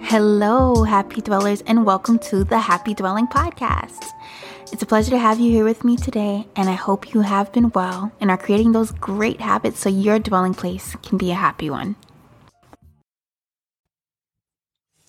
Hello, happy dwellers, and welcome to the Happy Dwelling Podcast. It's a pleasure to have you here with me today, and I hope you have been well and are creating those great habits so your dwelling place can be a happy one.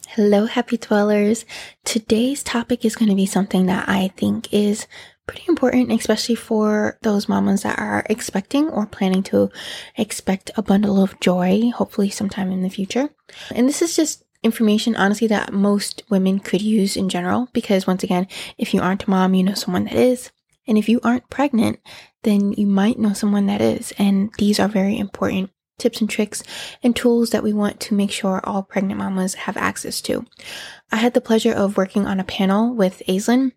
Hello, happy dwellers. Today's topic is going to be something that I think is pretty important, especially for those mamas that are expecting or planning to expect a bundle of joy, hopefully sometime in the future. And this is just information, honestly, that most women could use in general. Because once again, if you aren't a mom, you know someone that is. And if you aren't pregnant, then you might know someone that is. And these are very important tips and tricks and tools that we want to make sure all pregnant mamas have access to. I had the pleasure of working on a panel with Aislinn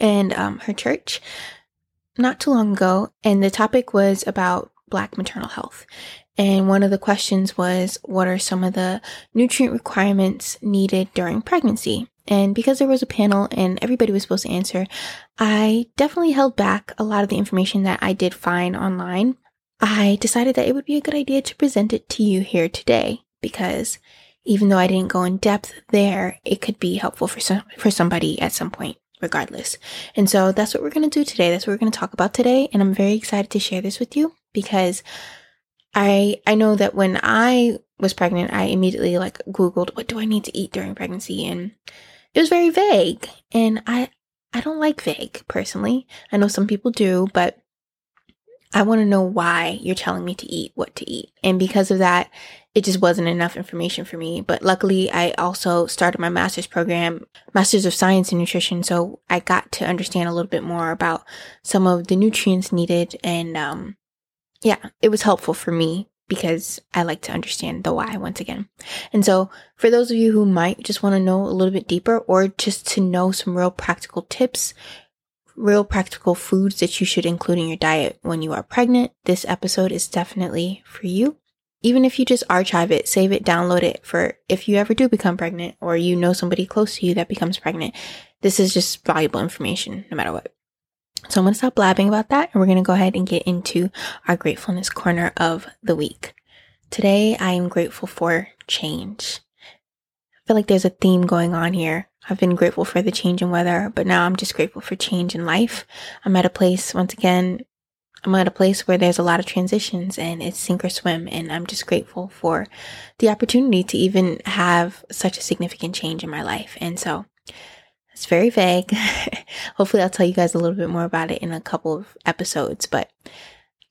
and um, her church not too long ago, and the topic was about Black maternal health. And one of the questions was, what are some of the nutrient requirements needed during pregnancy? And because there was a panel and everybody was supposed to answer, I definitely held back a lot of the information that I did find online. I decided that it would be a good idea to present it to you here today because even though I didn't go in depth there, it could be helpful for some, for somebody at some point regardless. And so that's what we're going to do today. That's what we're going to talk about today and I'm very excited to share this with you because I I know that when I was pregnant, I immediately like googled what do I need to eat during pregnancy and it was very vague and I I don't like vague personally. I know some people do, but I want to know why you're telling me to eat what to eat. And because of that, it just wasn't enough information for me. But luckily, I also started my master's program, Master's of Science in Nutrition. So I got to understand a little bit more about some of the nutrients needed and um, yeah, it was helpful for me because I like to understand the why once again. And so, for those of you who might just want to know a little bit deeper or just to know some real practical tips, real practical foods that you should include in your diet when you are pregnant, this episode is definitely for you. Even if you just archive it, save it, download it for if you ever do become pregnant or you know somebody close to you that becomes pregnant, this is just valuable information no matter what. So I'm going to stop blabbing about that and we're going to go ahead and get into our gratefulness corner of the week. Today, I am grateful for change. I feel like there's a theme going on here. I've been grateful for the change in weather, but now I'm just grateful for change in life. I'm at a place, once again, I'm at a place where there's a lot of transitions and it's sink or swim. And I'm just grateful for the opportunity to even have such a significant change in my life. And so it's very vague. Hopefully, I'll tell you guys a little bit more about it in a couple of episodes, but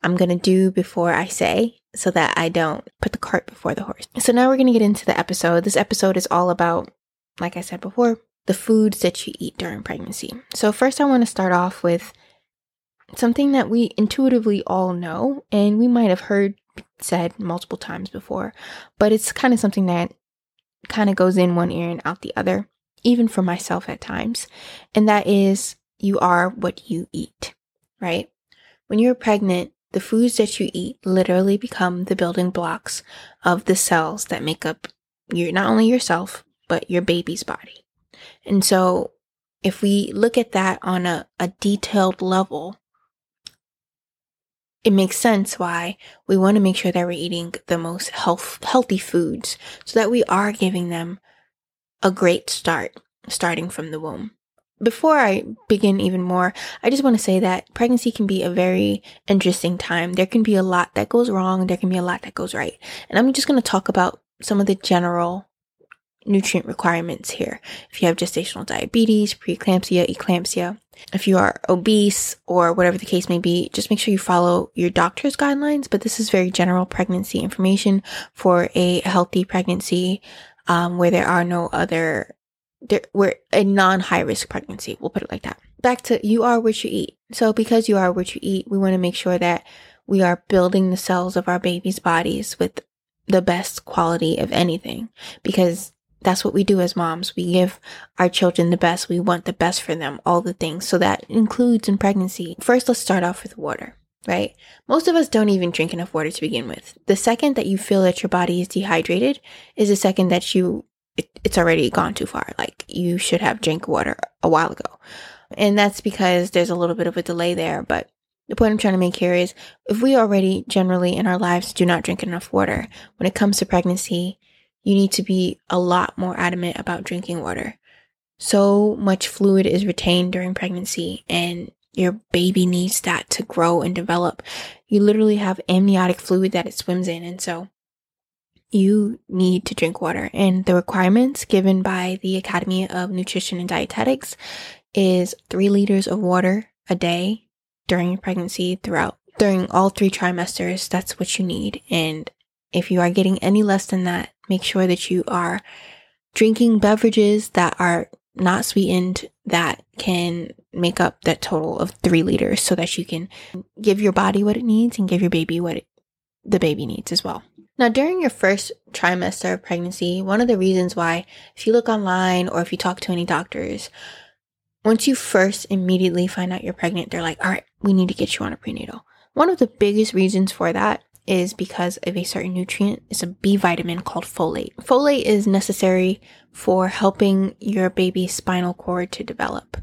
I'm going to do before I say so that I don't put the cart before the horse. So, now we're going to get into the episode. This episode is all about, like I said before, the foods that you eat during pregnancy. So, first, I want to start off with something that we intuitively all know and we might have heard said multiple times before, but it's kind of something that kind of goes in one ear and out the other even for myself at times. And that is you are what you eat, right? When you're pregnant, the foods that you eat literally become the building blocks of the cells that make up your not only yourself, but your baby's body. And so if we look at that on a, a detailed level, it makes sense why we want to make sure that we're eating the most health, healthy foods so that we are giving them a great start starting from the womb. Before I begin even more, I just want to say that pregnancy can be a very interesting time. There can be a lot that goes wrong, there can be a lot that goes right. And I'm just going to talk about some of the general nutrient requirements here. If you have gestational diabetes, preeclampsia, eclampsia, if you are obese or whatever the case may be, just make sure you follow your doctor's guidelines. But this is very general pregnancy information for a healthy pregnancy um, where there are no other, there, we're a non high risk pregnancy. We'll put it like that. Back to you are what you eat. So because you are what you eat, we want to make sure that we are building the cells of our baby's bodies with the best quality of anything because that's what we do as moms. We give our children the best. We want the best for them, all the things. So that includes in pregnancy. First, let's start off with water right? Most of us don't even drink enough water to begin with. The second that you feel that your body is dehydrated is the second that you it, it's already gone too far. Like you should have drank water a while ago. And that's because there's a little bit of a delay there. But the point I'm trying to make here is if we already generally in our lives do not drink enough water, when it comes to pregnancy, you need to be a lot more adamant about drinking water. So much fluid is retained during pregnancy, and your baby needs that to grow and develop. You literally have amniotic fluid that it swims in, and so you need to drink water. And the requirements given by the Academy of Nutrition and Dietetics is three liters of water a day during pregnancy throughout during all three trimesters. That's what you need. And if you are getting any less than that, make sure that you are drinking beverages that are not sweetened that can make up that total of three liters so that you can give your body what it needs and give your baby what it, the baby needs as well. Now, during your first trimester of pregnancy, one of the reasons why, if you look online or if you talk to any doctors, once you first immediately find out you're pregnant, they're like, all right, we need to get you on a prenatal. One of the biggest reasons for that is because of a certain nutrient. It's a B vitamin called folate. Folate is necessary for helping your baby's spinal cord to develop.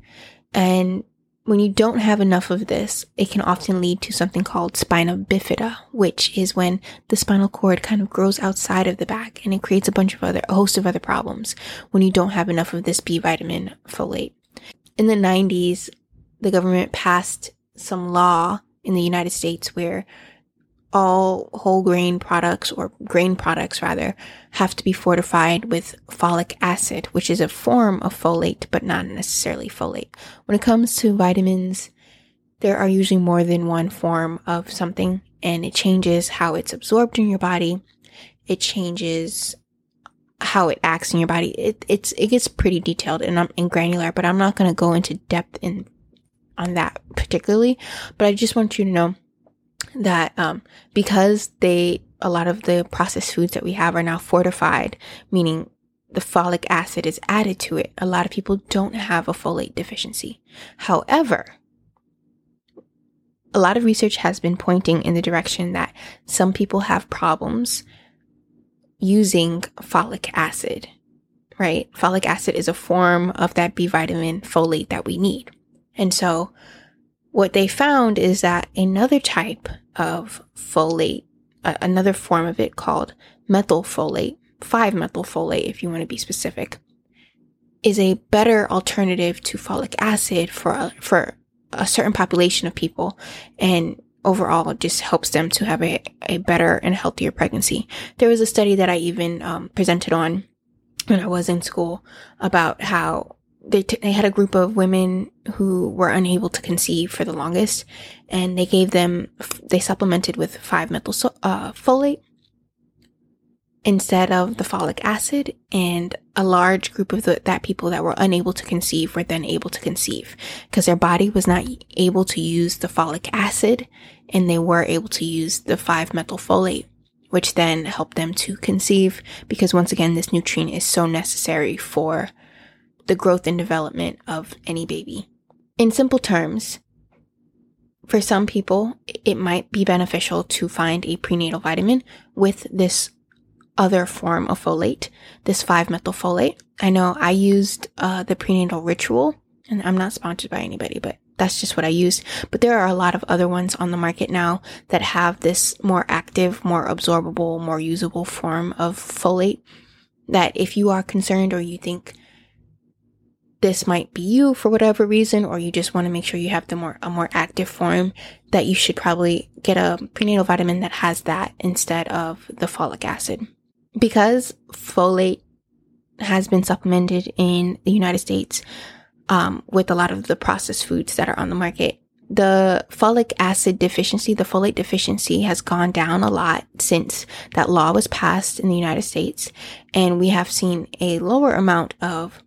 And when you don't have enough of this, it can often lead to something called spina bifida, which is when the spinal cord kind of grows outside of the back and it creates a bunch of other, a host of other problems when you don't have enough of this B vitamin folate. In the 90s, the government passed some law in the United States where all whole grain products or grain products rather have to be fortified with folic acid, which is a form of folate, but not necessarily folate. When it comes to vitamins, there are usually more than one form of something and it changes how it's absorbed in your body. It changes how it acts in your body. It, it's, it gets pretty detailed and, and granular, but I'm not going to go into depth in, on that particularly, but I just want you to know that um, because they a lot of the processed foods that we have are now fortified, meaning the folic acid is added to it. A lot of people don't have a folate deficiency. However, a lot of research has been pointing in the direction that some people have problems using folic acid, right? Folic acid is a form of that B vitamin folate that we need. And so what they found is that another type of folate, uh, another form of it called methylfolate, 5-methylfolate if you want to be specific, is a better alternative to folic acid for a, for a certain population of people and overall just helps them to have a, a better and healthier pregnancy. There was a study that I even um, presented on when I was in school about how they, t- they had a group of women who were unable to conceive for the longest and they gave them they supplemented with 5 methyl so- uh, folate instead of the folic acid and a large group of the, that people that were unable to conceive were then able to conceive because their body was not able to use the folic acid and they were able to use the 5 methyl folate which then helped them to conceive because once again this nutrient is so necessary for the growth and development of any baby. In simple terms, for some people, it might be beneficial to find a prenatal vitamin with this other form of folate, this 5-methylfolate. I know I used uh, the prenatal ritual, and I'm not sponsored by anybody, but that's just what I used. But there are a lot of other ones on the market now that have this more active, more absorbable, more usable form of folate that if you are concerned or you think this might be you for whatever reason, or you just want to make sure you have the more, a more active form, that you should probably get a prenatal vitamin that has that instead of the folic acid. Because folate has been supplemented in the United States, um, with a lot of the processed foods that are on the market, the folic acid deficiency, the folate deficiency has gone down a lot since that law was passed in the United States. And we have seen a lower amount of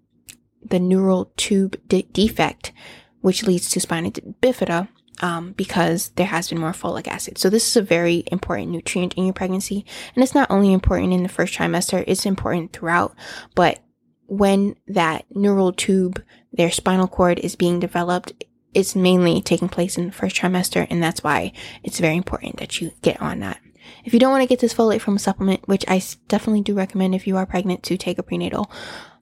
the neural tube de- defect, which leads to spina bifida, um, because there has been more folic acid. So this is a very important nutrient in your pregnancy. And it's not only important in the first trimester, it's important throughout. But when that neural tube, their spinal cord is being developed, it's mainly taking place in the first trimester. And that's why it's very important that you get on that. If you don't want to get this folate from a supplement, which I definitely do recommend if you are pregnant to take a prenatal,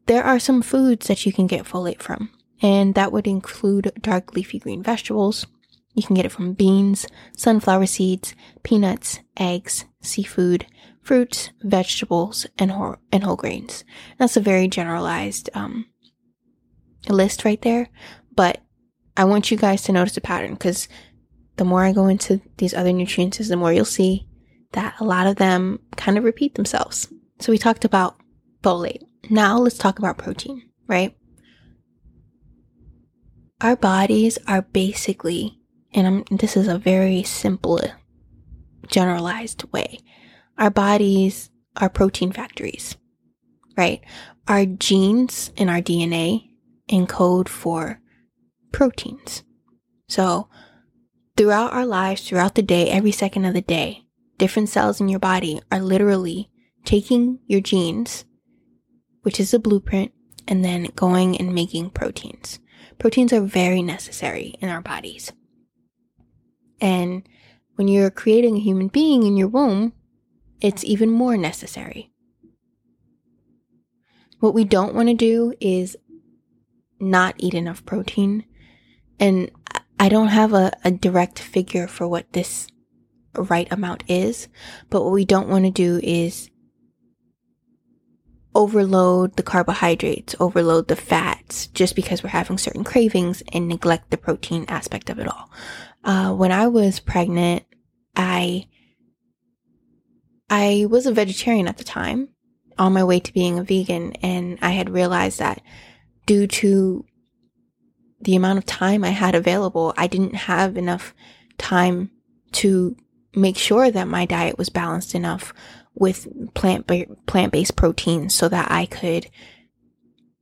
there are some foods that you can get folate from. and that would include dark leafy green vegetables. You can get it from beans, sunflower seeds, peanuts, eggs, seafood, fruits, vegetables, and whole, and whole grains. That's a very generalized um, list right there, but I want you guys to notice a pattern because the more I go into these other nutrients, the more you'll see that a lot of them kind of repeat themselves. So we talked about folate. Now let's talk about protein, right? Our bodies are basically, and I'm, this is a very simple, generalized way. Our bodies are protein factories, right? Our genes and our DNA encode for proteins. So throughout our lives, throughout the day, every second of the day, different cells in your body are literally taking your genes, which is the blueprint, and then going and making proteins. Proteins are very necessary in our bodies. And when you're creating a human being in your womb, it's even more necessary. What we don't want to do is not eat enough protein. And I don't have a, a direct figure for what this right amount is. But what we don't want to do is overload the carbohydrates, overload the fats, just because we're having certain cravings and neglect the protein aspect of it all. Uh, when I was pregnant, I I was a vegetarian at the time, on my way to being a vegan, and I had realized that due to the amount of time I had available, I didn't have enough time to make sure that my diet was balanced enough with plant plant based proteins so that I could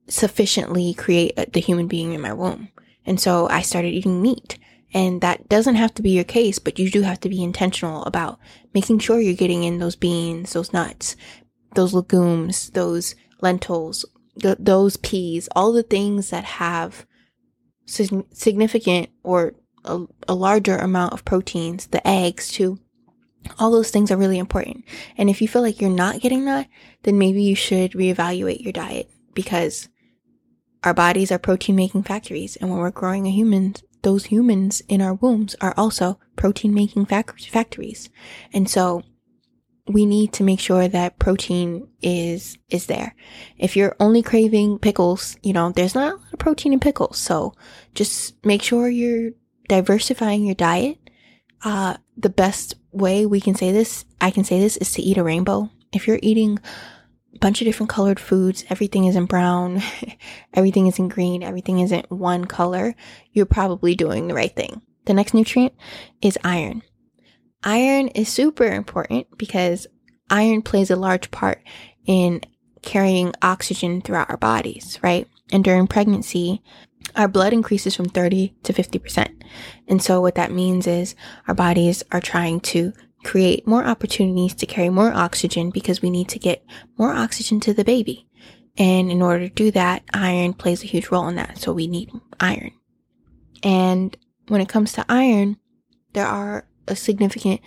sufficiently create uh, the human being in my womb. And so I started eating meat. And that doesn't have to be your case, but you do have to be intentional about making sure you're getting in those beans, those nuts, those legumes, those lentils, th- those peas, all the things that have significant or a, a larger amount of proteins, the eggs too. All those things are really important. And if you feel like you're not getting that, then maybe you should reevaluate your diet because our bodies are protein making factories. And when we're growing a human, those humans in our wombs are also protein making factories. And so we need to make sure that protein is is there. If you're only craving pickles, you know, there's not a lot of protein in pickles. So just make sure you're diversifying your diet. Uh, the best way we can say this, I can say this, is to eat a rainbow. If you're eating a bunch of different colored foods, everything is in brown, everything is in green, everything isn't one color, you're probably doing the right thing. The next nutrient is iron. Iron is super important because iron plays a large part in carrying oxygen throughout our bodies, right? And during pregnancy, our blood increases from 30 to 50%. And so what that means is our bodies are trying to create more opportunities to carry more oxygen because we need to get more oxygen to the baby. And in order to do that, iron plays a huge role in that. So we need iron. And when it comes to iron, there are a significant,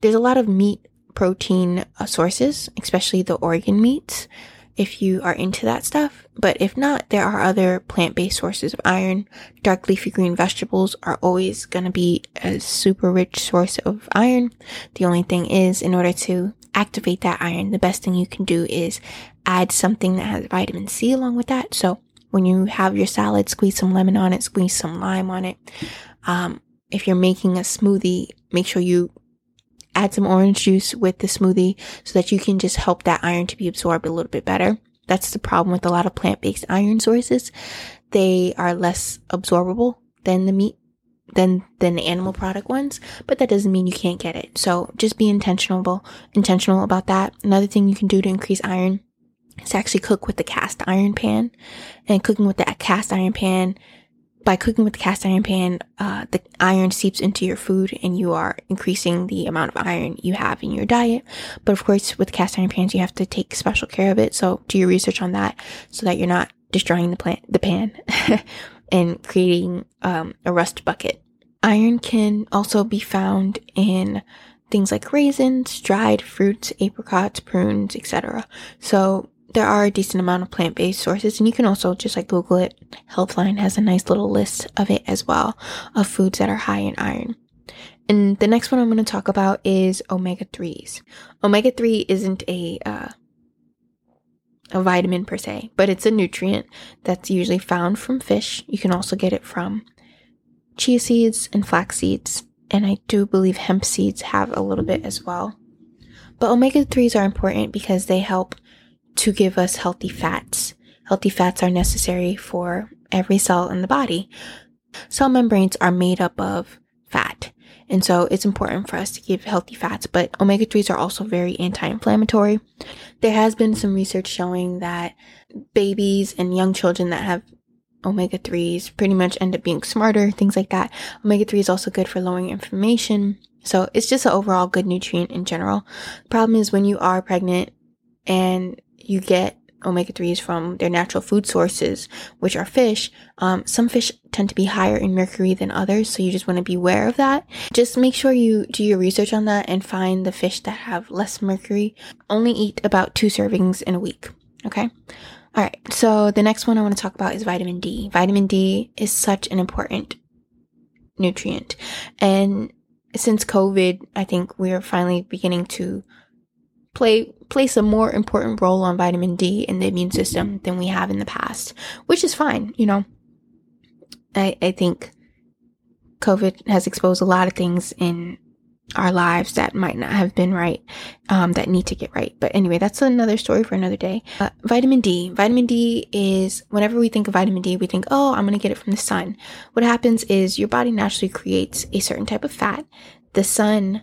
there's a lot of meat protein uh, sources, especially the organ meats, if you are into that stuff. But if not, there are other plant based sources of iron. Dark leafy green vegetables are always going to be a super rich source of iron. The only thing is, in order to activate that iron, the best thing you can do is add something that has vitamin C along with that. So when you have your salad, squeeze some lemon on it, squeeze some lime on it. Um, if you're making a smoothie, make sure you add some orange juice with the smoothie so that you can just help that iron to be absorbed a little bit better. That's the problem with a lot of plant-based iron sources. They are less absorbable than the meat than than the animal product ones, but that doesn't mean you can't get it. So just be intentional intentional about that. Another thing you can do to increase iron is actually cook with the cast iron pan. And cooking with that cast iron pan by cooking with the cast iron pan, uh, the iron seeps into your food and you are increasing the amount of iron you have in your diet. But of course, with cast iron pans, you have to take special care of it. So do your research on that so that you're not destroying the plant, the pan and creating, um, a rust bucket. Iron can also be found in things like raisins, dried fruits, apricots, prunes, etc. So there are a decent amount of plant based sources, and you can also just like Google it. Healthline has a nice little list of it as well of foods that are high in iron. And the next one I'm going to talk about is omega 3s. Omega 3 isn't a, uh, a vitamin per se, but it's a nutrient that's usually found from fish. You can also get it from chia seeds and flax seeds, and I do believe hemp seeds have a little bit as well. But omega 3s are important because they help to give us healthy fats. Healthy fats are necessary for every cell in the body. Cell membranes are made up of fat. And so it's important for us to give healthy fats, but omega 3s are also very anti inflammatory. There has been some research showing that babies and young children that have omega 3s pretty much end up being smarter, things like that. Omega 3 is also good for lowering inflammation. So it's just an overall good nutrient in general. Problem is when you are pregnant and you get omega 3s from their natural food sources, which are fish. Um, some fish tend to be higher in mercury than others, so you just want to be aware of that. Just make sure you do your research on that and find the fish that have less mercury. Only eat about two servings in a week. Okay? All right. So the next one I want to talk about is vitamin D. Vitamin D is such an important nutrient. And since COVID, I think we are finally beginning to play place a more important role on vitamin D in the immune system than we have in the past, which is fine. You know, I, I think COVID has exposed a lot of things in our lives that might not have been right, um, that need to get right. But anyway, that's another story for another day. Uh, vitamin D. Vitamin D is, whenever we think of vitamin D, we think, oh, I'm going to get it from the sun. What happens is your body naturally creates a certain type of fat. The sun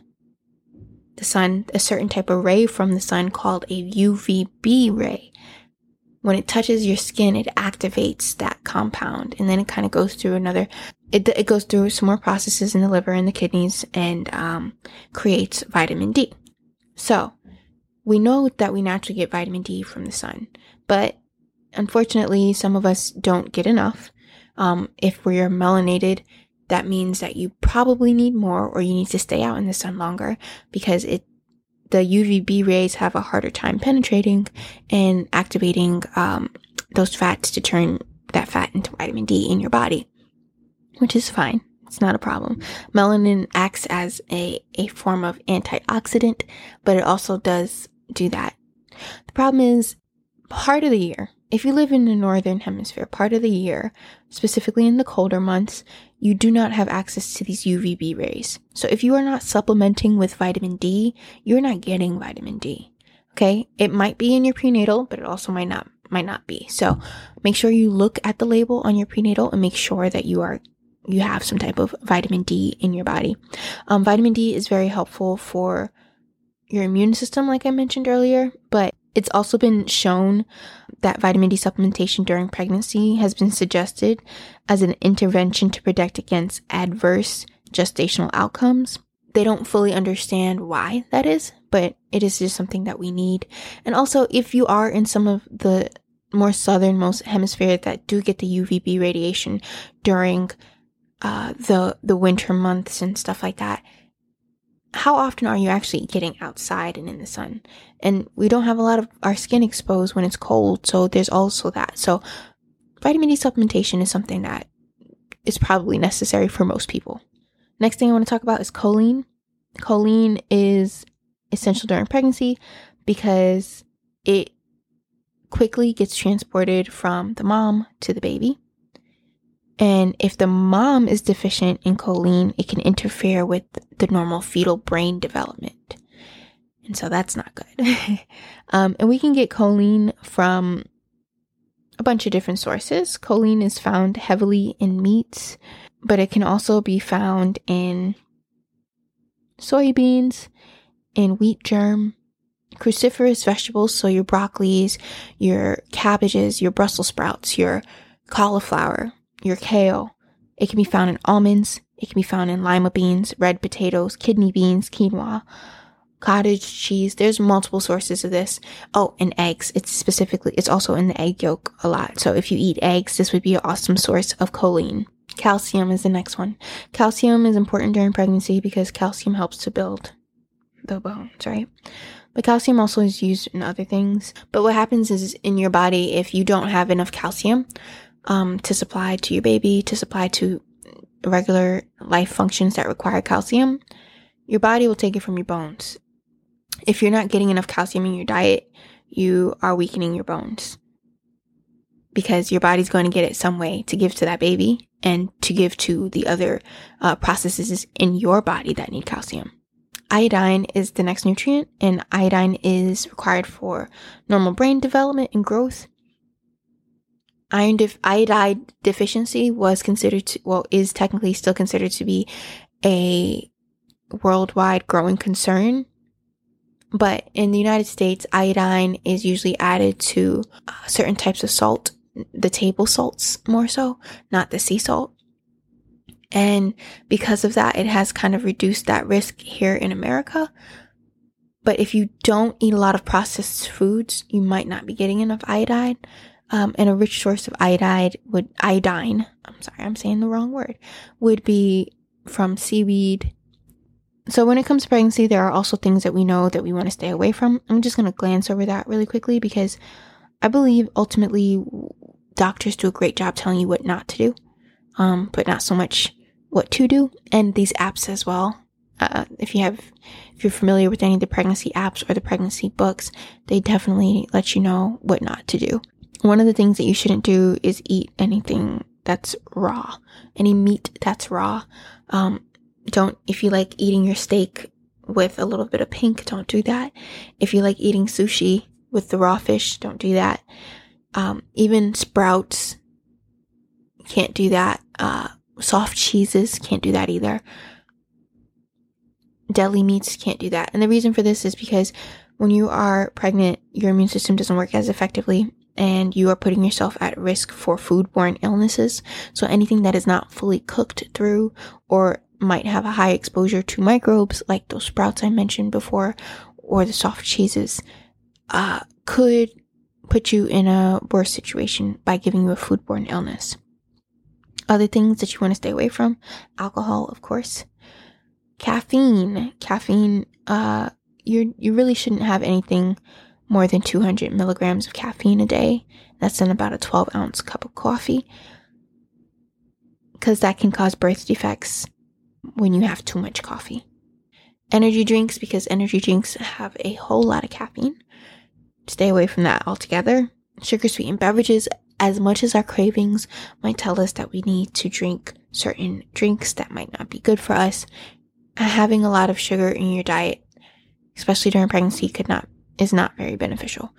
the sun, a certain type of ray from the sun called a UVB ray. When it touches your skin, it activates that compound and then it kind of goes through another, it, it goes through some more processes in the liver and the kidneys and um, creates vitamin D. So we know that we naturally get vitamin D from the sun, but unfortunately, some of us don't get enough. Um, if we're melanated, that means that you probably need more or you need to stay out in the sun longer because it the UVB rays have a harder time penetrating and activating um, those fats to turn that fat into vitamin D in your body, which is fine. It's not a problem. Melanin acts as a, a form of antioxidant, but it also does do that. The problem is part of the year, if you live in the northern hemisphere, part of the year, specifically in the colder months, you do not have access to these UVB rays. So if you are not supplementing with vitamin D, you're not getting vitamin D. Okay? It might be in your prenatal, but it also might not might not be. So make sure you look at the label on your prenatal and make sure that you are you have some type of vitamin D in your body. Um, vitamin D is very helpful for your immune system, like I mentioned earlier, but it's also been shown that vitamin D supplementation during pregnancy has been suggested as an intervention to protect against adverse gestational outcomes. They don't fully understand why that is, but it is just something that we need. And also, if you are in some of the more southernmost hemisphere that do get the UVB radiation during uh, the the winter months and stuff like that, how often are you actually getting outside and in the sun? And we don't have a lot of our skin exposed when it's cold, so there's also that. So vitamin D supplementation is something that is probably necessary for most people. Next thing I want to talk about is choline. Choline is essential during pregnancy because it quickly gets transported from the mom to the baby. And if the mom is deficient in choline, it can interfere with the normal fetal brain development. And so that's not good. um, and we can get choline from a bunch of different sources. Choline is found heavily in meats, but it can also be found in soybeans, in wheat germ, cruciferous vegetables, so your broccolis, your cabbages, your Brussels sprouts, your cauliflower, your kale. It can be found in almonds. It can be found in lima beans, red potatoes, kidney beans, quinoa, cottage cheese. There's multiple sources of this. Oh, and eggs. It's specifically, it's also in the egg yolk a lot. So if you eat eggs, this would be an awesome source of choline. Calcium is the next one. Calcium is important during pregnancy because calcium helps to build the bones, right? But calcium also is used in other things. But what happens is in your body, if you don't have enough calcium um, to supply to your baby, to supply to regular life functions that require calcium, your body will take it from your bones. If you're not getting enough calcium in your diet, you are weakening your bones because your body's going to get it some way to give to that baby and to give to the other uh, processes in your body that need calcium. Iodine is the next nutrient, and iodine is required for normal brain development and growth. Iron def- iodide deficiency was considered to, well, is technically still considered to be a worldwide growing concern. But in the United States, iodine is usually added to uh, certain types of salt, the table salts more so, not the sea salt. And because of that, it has kind of reduced that risk here in America. But if you don't eat a lot of processed foods, you might not be getting enough iodine. Um, and a rich source of iodide would iodine. I'm sorry, I'm saying the wrong word. Would be from seaweed. So when it comes to pregnancy, there are also things that we know that we want to stay away from. I'm just going to glance over that really quickly because I believe ultimately doctors do a great job telling you what not to do, um, but not so much what to do and these apps as well. Uh, if you have, if you're familiar with any of the pregnancy apps or the pregnancy books, they definitely let you know what not to do. One of the things that you shouldn't do is eat anything that's raw, any meat that's raw. Um, don't, if you like eating your steak with a little bit of pink, don't do that. If you like eating sushi with the raw fish, don't do that. Um, even sprouts, can't do that. Uh, soft cheeses can't do that either. Deli meats can't do that. And the reason for this is because when you are pregnant, your immune system doesn't work as effectively and you are putting yourself at risk for foodborne illnesses. So anything that is not fully cooked through or might have a high exposure to microbes, like those sprouts I mentioned before, or the soft cheeses, uh, could put you in a worse situation by giving you a foodborne illness. Other things that you want to stay away from alcohol, of course. Caffeine. Caffeine, uh, you you really shouldn't have anything more than 200 milligrams of caffeine a day. That's in about a 12 ounce cup of coffee. Because that can cause birth defects when you have too much coffee. Energy drinks, because energy drinks have a whole lot of caffeine. Stay away from that altogether. Sugar sweetened beverages, as much as our cravings might tell us that we need to drink certain drinks that might not be good for us, having a lot of sugar in your diet, especially during pregnancy, could not is not very beneficial.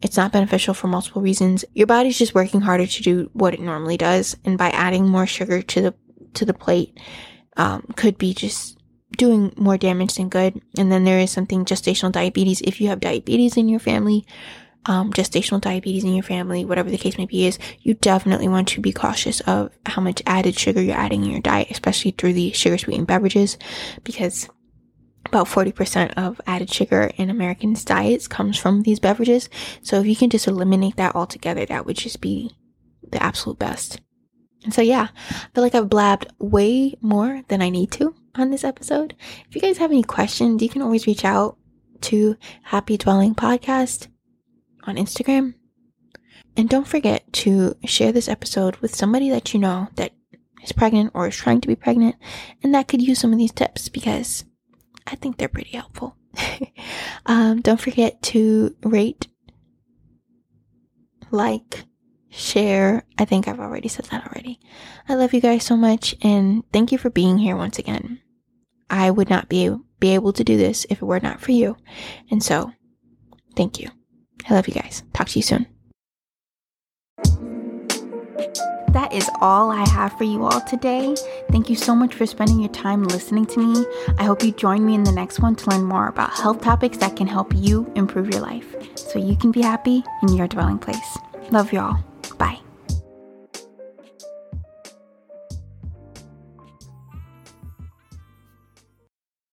It's not beneficial for multiple reasons. Your body's just working harder to do what it normally does, and by adding more sugar to the to the plate, um, could be just doing more damage than good. And then there is something gestational diabetes. If you have diabetes in your family, um, gestational diabetes in your family, whatever the case may be, is you definitely want to be cautious of how much added sugar you're adding in your diet, especially through the sugar sweetened beverages, because about 40% of added sugar in Americans' diets comes from these beverages. So if you can just eliminate that altogether, that would just be the absolute best. And so, yeah, I feel like I've blabbed way more than I need to on this episode. If you guys have any questions, you can always reach out to Happy Dwelling Podcast on Instagram. And don't forget to share this episode with somebody that you know that is pregnant or is trying to be pregnant and that could use some of these tips because I think they're pretty helpful. um, don't forget to rate, like, share. I think I've already said that already. I love you guys so much and thank you for being here once again. I would not be, be able to do this if it were not for you. And so, thank you. I love you guys. Talk to you soon. That is all I have for you all today. Thank you so much for spending your time listening to me. I hope you join me in the next one to learn more about health topics that can help you improve your life so you can be happy in your dwelling place. Love y'all.